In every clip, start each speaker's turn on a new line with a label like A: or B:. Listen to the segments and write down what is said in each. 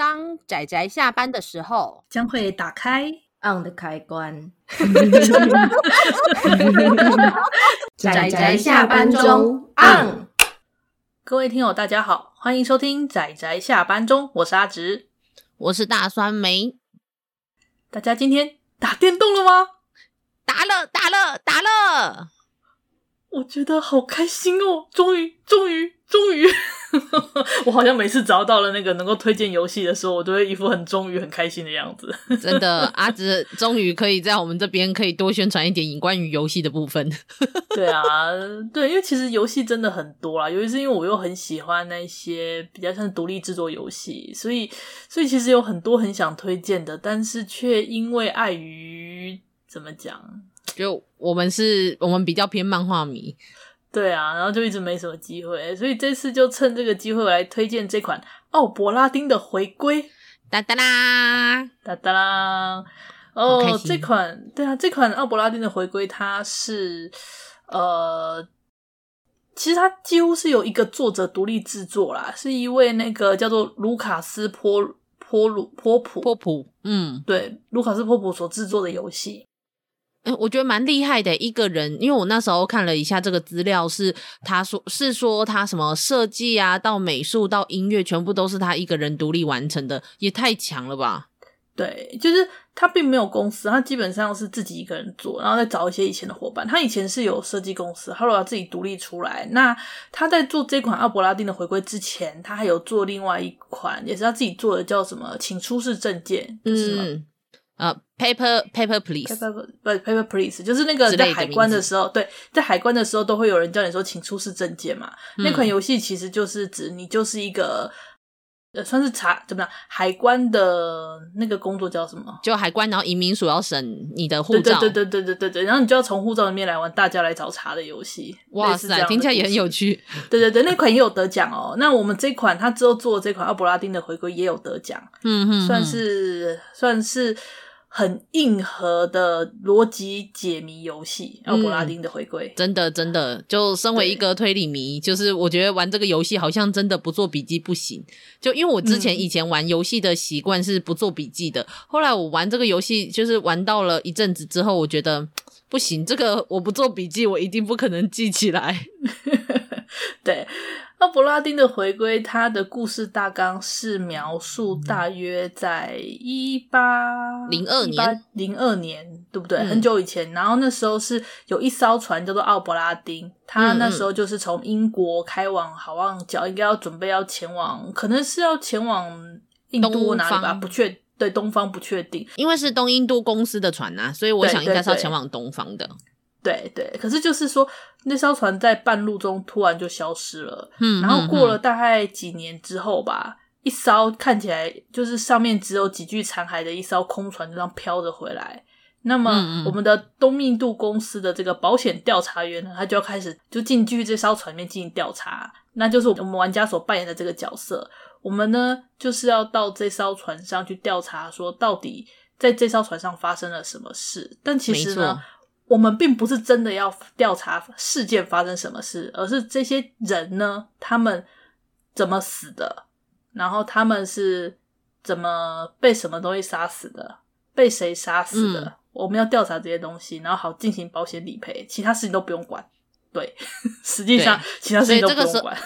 A: 当仔仔下班的时候，
B: 将会打开
C: on 的开关。
A: 仔仔下班中 on。
B: 各位听友，大家好，欢迎收听仔仔下班中，我是阿直，
A: 我是大酸梅。
B: 大家今天打电动了吗？
A: 打了，打了，打了！
B: 我觉得好开心哦！终于，终于，终于！我好像每次找到了那个能够推荐游戏的时候，我都会一副很终于很开心的样子。
A: 真的，阿直终于可以在我们这边可以多宣传一点关于游戏的部分。
B: 对啊，对，因为其实游戏真的很多啦，尤其是因为我又很喜欢那些比较像是独立制作游戏，所以，所以其实有很多很想推荐的，但是却因为碍于怎么讲。
A: 就我们是，我们比较偏漫画迷，
B: 对啊，然后就一直没什么机会，所以这次就趁这个机会来推荐这款奥伯拉丁的回归，
A: 哒哒啦，
B: 哒哒啦，哦，这款，对啊，这款奥伯拉丁的回归，它是呃，其实它几乎是由一个作者独立制作啦，是一位那个叫做卢卡斯坡坡鲁波普。
A: 波普，嗯，
B: 对，卢卡斯坡普所制作的游戏。
A: 嗯，我觉得蛮厉害的一个人，因为我那时候看了一下这个资料，是他说是说他什么设计啊，到美术到音乐，全部都是他一个人独立完成的，也太强了吧？
B: 对，就是他并没有公司，他基本上是自己一个人做，然后再找一些以前的伙伴。他以前是有设计公司，后来自己独立出来。那他在做这款奥伯拉丁的回归之前，他还有做另外一款，也是他自己做的，叫什么？请出示证件，是吗？嗯
A: 呃、uh,，paper paper please，paper
B: 不 paper please，就是那个在海关的时候，对，在海关的时候都会有人叫你说请出示证件嘛。嗯、那款游戏其实就是指你就是一个呃，算是查怎么样，海关的那个工作叫什么？
A: 就海关，然后移民署要审你的护照，
B: 对对对对对对对，然后你就要从护照里面来玩大家来找茬的游戏。
A: 哇塞，听起来也很有趣。
B: 对对对，那款也有得奖哦。那我们这款他之后做的这款奥柏拉丁的回归也有得奖，嗯哼，算是算是。很硬核的逻辑解谜游戏，奥柏拉丁的回归，
A: 嗯，真的真的，就身为一个推理迷，就是我觉得玩这个游戏好像真的不做笔记不行。就因为我之前以前玩游戏的习惯是不做笔记的，嗯，后来我玩这个游戏，就是玩到了一阵子之后，我觉得不行，这个我不做笔记，我一定不可能记起来。
B: 对。奥柏拉丁的回归，他的故事大纲是描述大约在一八
A: 零二年，
B: 零二年，对不对？嗯、很久以前。然后那时候是有一艘船叫做奥柏拉丁，他那时候就是从英国开往好望角，应该要准备要前往，可能是要前往印度哪里吧？不确对，东方不确定，
A: 因为是东印度公司的船啊，所以我想应该是要前往东方的。
B: 对对，可是就是说，那艘船在半路中突然就消失了。嗯，然后过了大概几年之后吧，嗯、一艘看起来就是上面只有几具残骸的一艘空船就这样飘着回来。那么，我们的东印度公司的这个保险调查员呢，他就要开始就进去这艘船里面进行调查。那就是我们玩家所扮演的这个角色。我们呢，就是要到这艘船上去调查，说到底在这艘船上发生了什么事。但其实呢。我们并不是真的要调查事件发生什么事，而是这些人呢，他们怎么死的，然后他们是怎么被什么东西杀死的，被谁杀死的，嗯、我们要调查这些东西，然后好进行保险理赔，其他事情都不用管。对，实际上其他事情都不用管。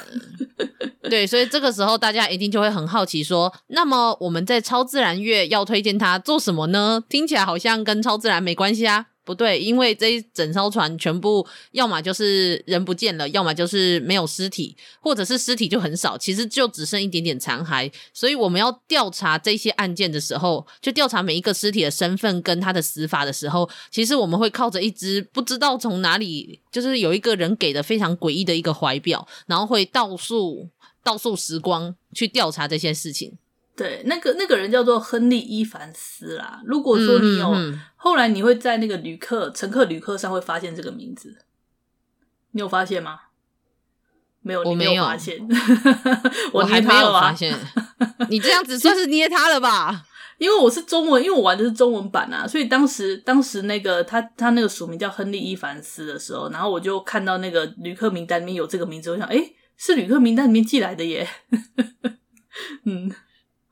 A: 对，所以这个时候大家一定就会很好奇说，那么我们在超自然月要推荐它做什么呢？听起来好像跟超自然没关系啊。不对，因为这一整艘船全部要么就是人不见了，要么就是没有尸体，或者是尸体就很少，其实就只剩一点点残骸。所以我们要调查这些案件的时候，就调查每一个尸体的身份跟他的死法的时候，其实我们会靠着一只不知道从哪里，就是有一个人给的非常诡异的一个怀表，然后会倒数倒数时光去调查这些事情。
B: 对，那个那个人叫做亨利·伊凡斯啦。如果说你有、嗯、后来，你会在那个旅客乘客旅客上会发现这个名字，你有发现吗？没有，
A: 我没有，
B: 没有发现，
A: 我还没有发现。你这样子算是捏他了吧？
B: 因为我是中文，因为我玩的是中文版啊，所以当时当时那个他他那个署名叫亨利·伊凡斯的时候，然后我就看到那个旅客名单里面有这个名字，我想，哎，是旅客名单里面寄来的耶。嗯。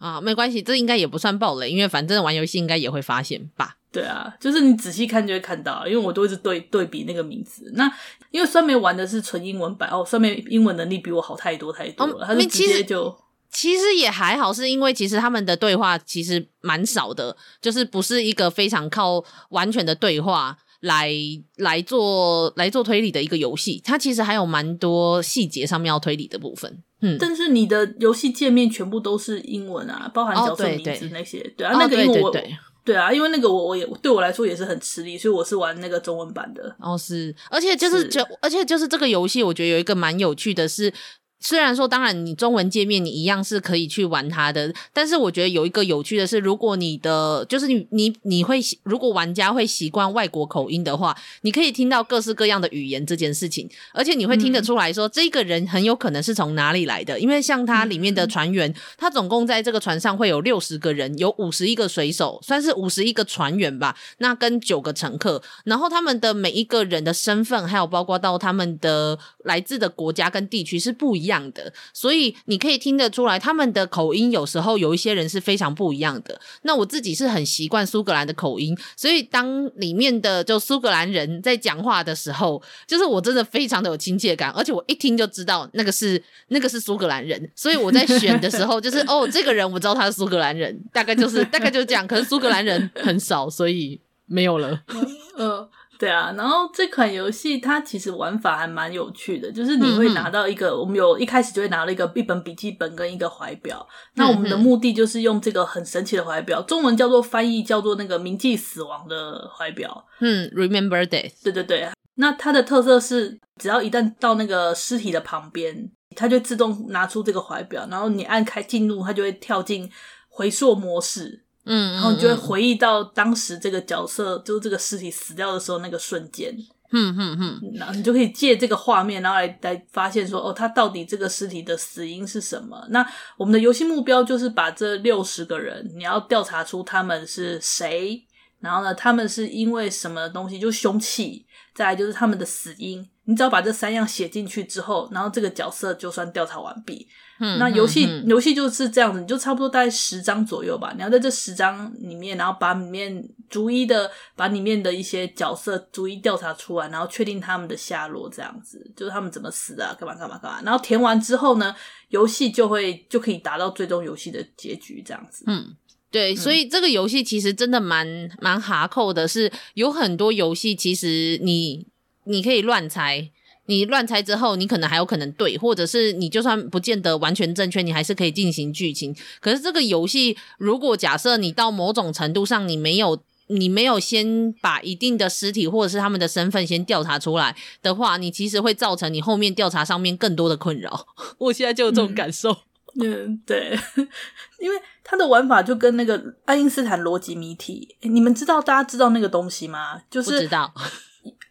A: 啊，没关系，这应该也不算暴雷，因为反正玩游戏应该也会发现吧。
B: 对啊，就是你仔细看就会看到，因为我都一直对对比那个名字。那因为酸梅玩的是纯英文版哦，酸梅英文能力比我好太多太多了，他就直接就
A: 其实也还好，是因为其实他们的对话其实蛮少的，就是不是一个非常靠完全的对话来来做来做推理的一个游戏，它其实还有蛮多细节上面要推理的部分。嗯，
B: 但是你的游戏界面全部都是英文啊，包含角色名字那些，
A: 哦、对，对，
B: 对啊，那个英文我。
A: 哦
B: 对啊，因为那个我我也对我来说也是很吃力，所以我是玩那个中文版的。
A: 哦，是，而且就是就而且就是这个游戏，我觉得有一个蛮有趣的是。虽然说，当然你中文界面你一样是可以去玩它的，但是我觉得有一个有趣的是，如果你的就是你你你会如果玩家会习惯外国口音的话，你可以听到各式各样的语言这件事情，而且你会听得出来说、嗯、这个人很有可能是从哪里来的，因为像他里面的船员，他总共在这个船上会有六十个人，有五十一个水手，算是五十一个船员吧，那跟九个乘客，然后他们的每一个人的身份，还有包括到他们的来自的国家跟地区是不一样。样的，所以你可以听得出来，他们的口音有时候有一些人是非常不一样的。那我自己是很习惯苏格兰的口音，所以当里面的就苏格兰人在讲话的时候，就是我真的非常的有亲切感，而且我一听就知道那个是那个是苏格兰人。所以我在选的时候，就是哦，这个人我知道他是苏格兰人，大概就是大概就是这样。可是苏格兰人很少，所以没有了。
B: 嗯。对啊，然后这款游戏它其实玩法还蛮有趣的，就是你会拿到一个，嗯、我们有一开始就会拿了一个一本笔记本跟一个怀表，那我们的目的就是用这个很神奇的怀表，中文叫做翻译叫做那个铭记死亡的怀表，
A: 嗯，Remember Death，
B: 对对对，那它的特色是只要一旦到那个尸体的旁边，它就自动拿出这个怀表，然后你按开进入，它就会跳进回溯模式。嗯，然后你就会回忆到当时这个角色，就是这个尸体死掉的时候那个瞬间。
A: 嗯嗯嗯，
B: 然后你就可以借这个画面，然后来来发现说，哦，他到底这个尸体的死因是什么？那我们的游戏目标就是把这六十个人，你要调查出他们是谁，然后呢，他们是因为什么东西，就凶器，再来就是他们的死因。你只要把这三样写进去之后，然后这个角色就算调查完毕。嗯，那游戏游戏就是这样子，你就差不多大概十章左右吧。你要在这十章里面，然后把里面逐一的把里面的一些角色逐一调查出来，然后确定他们的下落，这样子就是他们怎么死的啊，干嘛干嘛干嘛。然后填完之后呢，游戏就会就可以达到最终游戏的结局，这样子。
A: 嗯，对，所以这个游戏其实真的蛮蛮哈扣的，是有很多游戏其实你。你可以乱猜，你乱猜之后，你可能还有可能对，或者是你就算不见得完全正确，你还是可以进行剧情。可是这个游戏，如果假设你到某种程度上，你没有你没有先把一定的尸体或者是他们的身份先调查出来的话，你其实会造成你后面调查上面更多的困扰。我现在就有这种感受。
B: 嗯，对，因为它的玩法就跟那个爱因斯坦逻辑谜题，你们知道大家知道那个东西吗？就是
A: 不知道。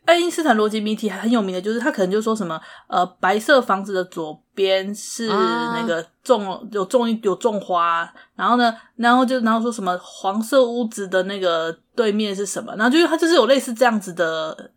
B: 爱因斯坦逻辑谜题还很有名的，就是他可能就说什么，呃，白色房子的左边是那个种、啊、有种有种花，然后呢，然后就然后说什么黄色屋子的那个对面是什么，然后就是他就是有类似这样子的，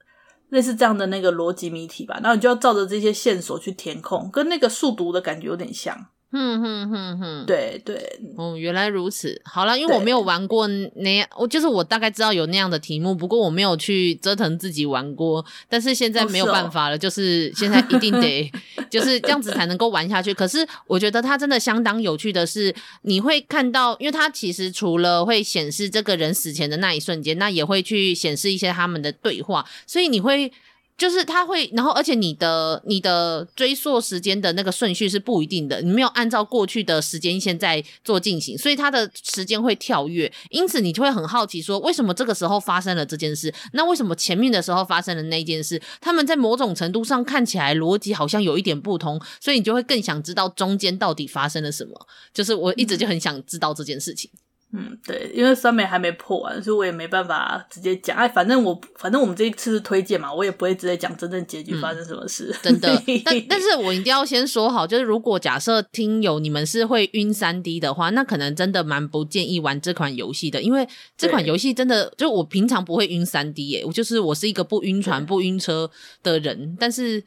B: 类似这样的那个逻辑谜题吧，然后你就要照着这些线索去填空，跟那个数独的感觉有点像。
A: 哼哼哼哼，
B: 对对，
A: 哦，原来如此。好了，因为我没有玩过那样，我就是我大概知道有那样的题目，不过我没有去折腾自己玩过。但是现在没有办法了，哦哦、就是现在一定得 就是这样子才能够玩下去。可是我觉得它真的相当有趣的是，你会看到，因为它其实除了会显示这个人死前的那一瞬间，那也会去显示一些他们的对话，所以你会。就是他会，然后而且你的你的追溯时间的那个顺序是不一定的，你没有按照过去的时间线在做进行，所以它的时间会跳跃，因此你就会很好奇说，为什么这个时候发生了这件事？那为什么前面的时候发生了那件事？他们在某种程度上看起来逻辑好像有一点不同，所以你就会更想知道中间到底发生了什么。就是我一直就很想知道这件事情。
B: 对，因为酸梅还没破完，所以我也没办法直接讲。哎，反正我，反正我们这一次是推荐嘛，我也不会直接讲真正结局发生什么事。
A: 嗯、真的，但但是我一定要先说好，就是如果假设听友你们是会晕三 D 的话，那可能真的蛮不建议玩这款游戏的，因为这款游戏真的就我平常不会晕三 D 耶，我就是我是一个不晕船不晕车的人，但是。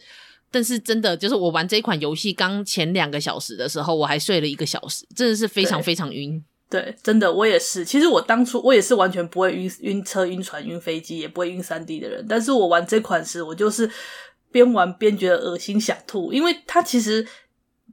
A: 但是真的就是我玩这一款游戏刚前两个小时的时候，我还睡了一个小时，真的是非常非常晕。
B: 对，真的我也是。其实我当初我也是完全不会晕晕车、晕船、晕飞机，也不会晕三 D 的人。但是我玩这款时，我就是边玩边觉得恶心想吐，因为它其实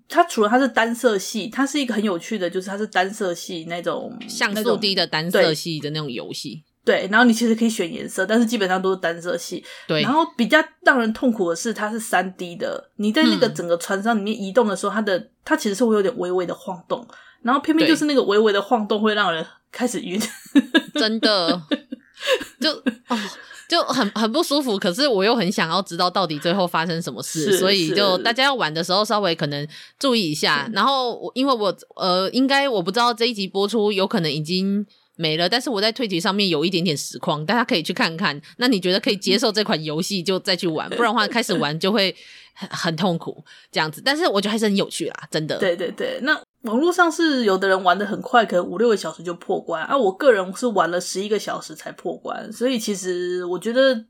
B: 它除了它是单色系，它是一个很有趣的，就是它是单色系那种
A: 像素低的单色系的那种游戏。
B: 对，然后你其实可以选颜色，但是基本上都是单色系。
A: 对，
B: 然后比较让人痛苦的是，它是三 D 的，你在那个整个船上里面移动的时候，它的它其实是会有点微微的晃动。然后偏偏就是那个微微的晃动会让人开始晕，
A: 真的，就哦就很很不舒服。可是我又很想要知道到底最后发生什么事，所以就大家要玩的时候稍微可能注意一下。然后因为我呃，应该我不知道这一集播出有可能已经没了，但是我在推特上面有一点点实况，大家可以去看看。那你觉得可以接受这款游戏就再去玩，不然的话开始玩就会很很痛苦这样子。但是我觉得还是很有趣啦，真的。
B: 对对对，那。网络上是有的人玩的很快，可能五六个小时就破关啊。我个人是玩了十一个小时才破关，所以其实我觉得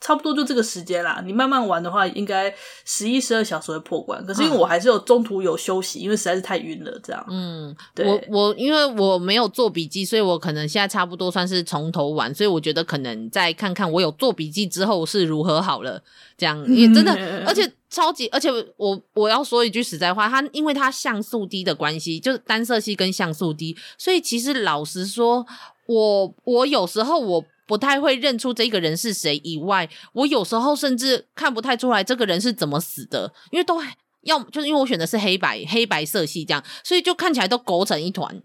B: 差不多就这个时间啦。你慢慢玩的话，应该十一、十二小时会破关。可是因为我还是有中途有休息，因为实在是太晕了，这样。
A: 嗯，对。我我因为我没有做笔记，所以我可能现在差不多算是从头玩，所以我觉得可能再看看我有做笔记之后是如何好了。这样 也真的，而且超级，而且我我要说一句实在话，它因为它像素低的关系，就是单色系跟像素低，所以其实老实说，我我有时候我不太会认出这个人是谁，以外，我有时候甚至看不太出来这个人是怎么死的，因为都要就是因为我选的是黑白黑白色系这样，所以就看起来都勾成一团。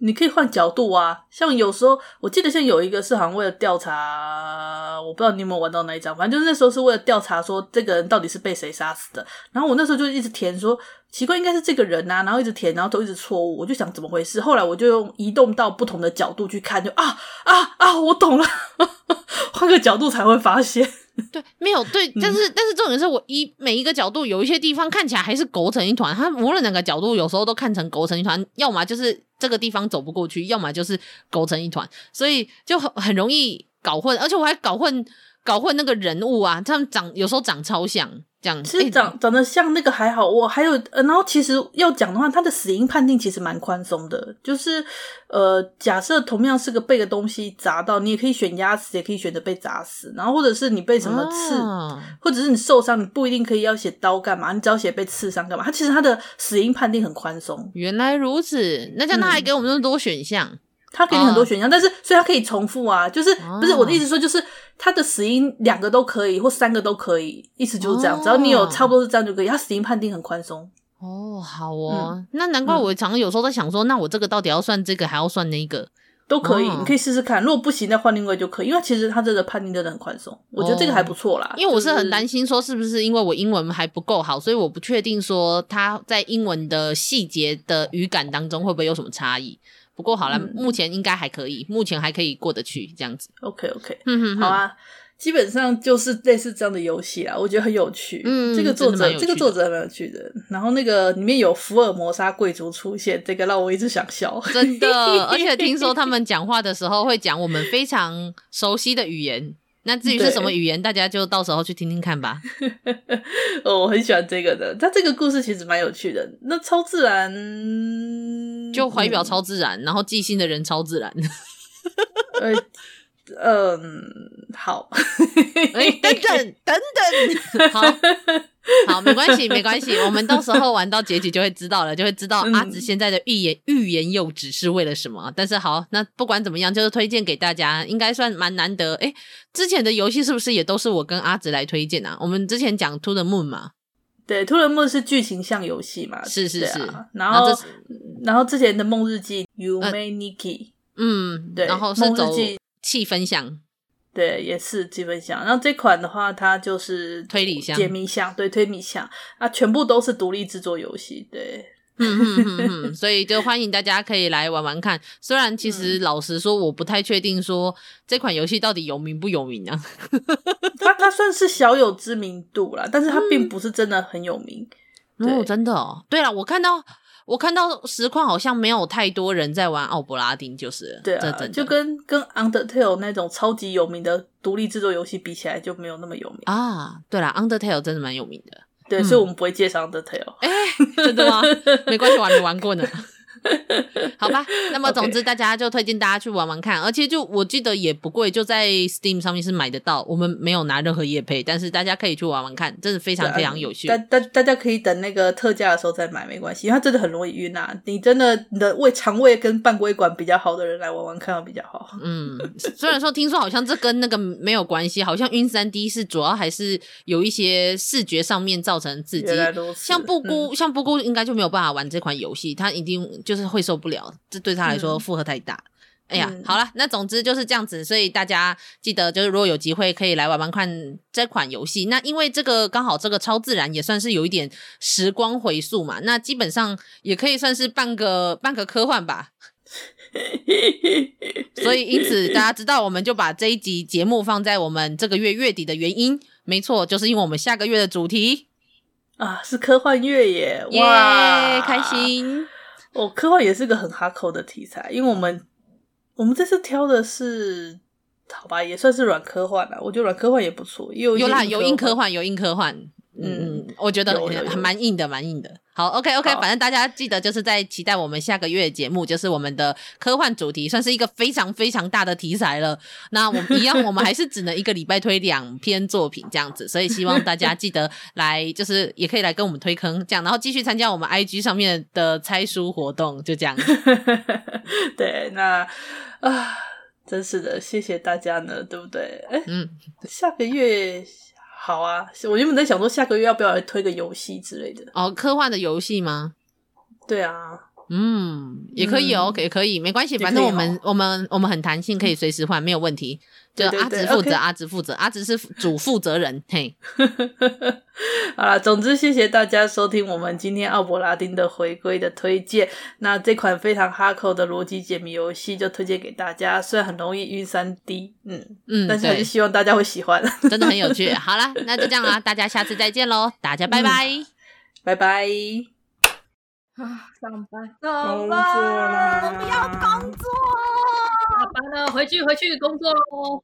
B: 你可以换角度啊，像有时候我记得像有一个是好像为了调查，我不知道你有没有玩到那一张，反正就是那时候是为了调查说这个人到底是被谁杀死的。然后我那时候就一直填说奇怪应该是这个人呐、啊，然后一直填，然后都一直错误，我就想怎么回事。后来我就用移动到不同的角度去看，就啊啊啊，我懂了，换个角度才会发现。
A: 对，没有对，但是、嗯、但是重点是我一每一个角度有一些地方看起来还是勾成一团，它无论哪个角度有时候都看成勾成一团，要么就是。这个地方走不过去，要么就是勾成一团，所以就很很容易搞混，而且我还搞混搞混那个人物啊，他们长有时候长超像。
B: 其实长长得像那个还好，我还有呃，然后其实要讲的话，他的死因判定其实蛮宽松的，就是呃，假设同样是个被个东西砸到，你也可以选压死，也可以选择被砸死，然后或者是你被什么刺，啊、或者是你受伤，你不一定可以要写刀干嘛，你只要写被刺伤干嘛，他其实他的死因判定很宽松。
A: 原来如此，那这样他还给我们那么多选项。嗯
B: 他给你很多选项，uh, 但是所以他可以重复啊，就是、uh, 不是我的意思说，就是他的死因两个都可以，或三个都可以，意思就是这样，uh, 只要你有差不多是这样就可以。他死因判定很宽松。
A: 哦，好哦，嗯、那难怪我常常有时候在想说，嗯、那我这个到底要算这个，还要算那个，
B: 都可以，uh, 你可以试试看。如果不行，再换另外就可以，因为其实他这个判定真的很宽松，我觉得这个还不错啦。Uh,
A: 因为我是很担心说，是不是因为我英文还不够好，所以我不确定说他在英文的细节的语感当中会不会有什么差异。不过好了，嗯、目前应该还可以，目前还可以过得去这样子。
B: OK OK，嗯哼，好啊，基本上就是类似这样的游戏啦，我觉得很有趣。嗯，这个作者，这个作者蛮有趣的。然后那个里面有福尔摩沙贵族出现，这个让我一直想笑。
A: 真的，而且听说他们讲话的时候会讲我们非常熟悉的语言。那至于是什么语言，大家就到时候去听听看吧。
B: 哦，我很喜欢这个的，他这个故事其实蛮有趣的。那超自然，
A: 就怀表超自然，嗯、然后寄信的人超自然。
B: 呃嗯，好，
A: 哎，等等等等，好好，没关系，没关系，我们到时候玩到结局就会知道了，就会知道阿紫现在的欲言欲言又止是为了什么。但是好，那不管怎么样，就是推荐给大家，应该算蛮难得。哎，之前的游戏是不是也都是我跟阿紫来推荐啊？我们之前讲 To the Moon 嘛，
B: 对，To the Moon 是剧情向游戏嘛，
A: 是是是。
B: 啊、然后，然后，之前的梦日记 Yume Nikki，
A: 嗯，对，然后是走气氛向，
B: 对，也是气氛向。然后这款的话，它就是
A: 推理箱、
B: 解谜箱，对，推理箱啊，全部都是独立制作游戏，对，
A: 嗯嗯嗯嗯，所以就欢迎大家可以来玩玩看。虽然其实老实说，我不太确定说这款游戏到底有名不有名啊。
B: 它它算是小有知名度啦，但是它并不是真的很有名。
A: 嗯、哦，真的哦。对了，我看到。我看到实况好像没有太多人在玩奥伯拉丁，就是
B: 对啊，就跟跟 Undertale 那种超级有名的独立制作游戏比起来，就没有那么有名
A: 啊。对啦，Undertale 真的蛮有名的。
B: 对，嗯、所以我们不会介绍 Undertale。
A: 哎、欸，真的吗？没关系，我还没玩过呢。好吧，那么总之大家就推荐大家去玩玩看而且就我记得也不贵，就在 Steam 上面是买得到。我们没有拿任何业配，但是大家可以去玩玩看，真的非常非常有趣。
B: 大大大家可以等那个特价的时候再买，没关系，因为它真的很容易晕啊。你真的你的胃肠胃跟半规管比较好的人来玩玩看，比较好。
A: 嗯，虽然说听说好像这跟那个没有关系，好像晕三 D 是主要还是有一些视觉上面造成刺激。像布姑，嗯、像布姑应该就没有办法玩这款游戏，他一定就。就是会受不了，这对他来说负荷太大。嗯、哎呀，好了，那总之就是这样子，所以大家记得，就是如果有机会可以来玩玩看这款游戏。那因为这个刚好这个超自然也算是有一点时光回溯嘛，那基本上也可以算是半个半个科幻吧。所以因此大家知道，我们就把这一集节目放在我们这个月月底的原因，没错，就是因为我们下个月的主题
B: 啊是科幻月耶，哇，
A: 开心。
B: 哦，科幻也是个很哈扣的题材，因为我们我们这次挑的是，好吧，也算是软科幻了。我觉得软科幻也不错，有
A: 有啦，有硬科幻，有硬科幻。嗯，嗯，我觉得还蛮硬的，蛮硬的。好，OK OK，好反正大家记得就是在期待我们下个月的节目，就是我们的科幻主题，算是一个非常非常大的题材了。那我们一样，我们还是只能一个礼拜推两篇作品这样子，所以希望大家记得来，就是也可以来跟我们推坑这样，然后继续参加我们 IG 上面的猜书活动，就这样。
B: 对，那啊，真是的，谢谢大家呢，对不对？哎，嗯，下个月。好啊，我原本在想说下个月要不要来推个游戏之类的
A: 哦，科幻的游戏吗？
B: 对啊，
A: 嗯，也可以哦，也可以，没关系，反正我们我们我们很弹性，可以随时换，没有问题。就阿直负责，阿直负责，阿直是主负责人。嘿，
B: 好了，总之谢谢大家收听我们今天奥伯拉丁的回归的推荐。那这款非常哈扣的逻辑解谜游戏就推荐给大家，虽然很容易晕三 D，嗯嗯，但是还是希望大家会喜欢，
A: 真的很有趣。好了，那就这样啦，大家下次再见喽，大家拜拜，嗯、
B: 拜拜。
C: 啊，上班，上班，我不要工作。下班了，回去回去工作喽。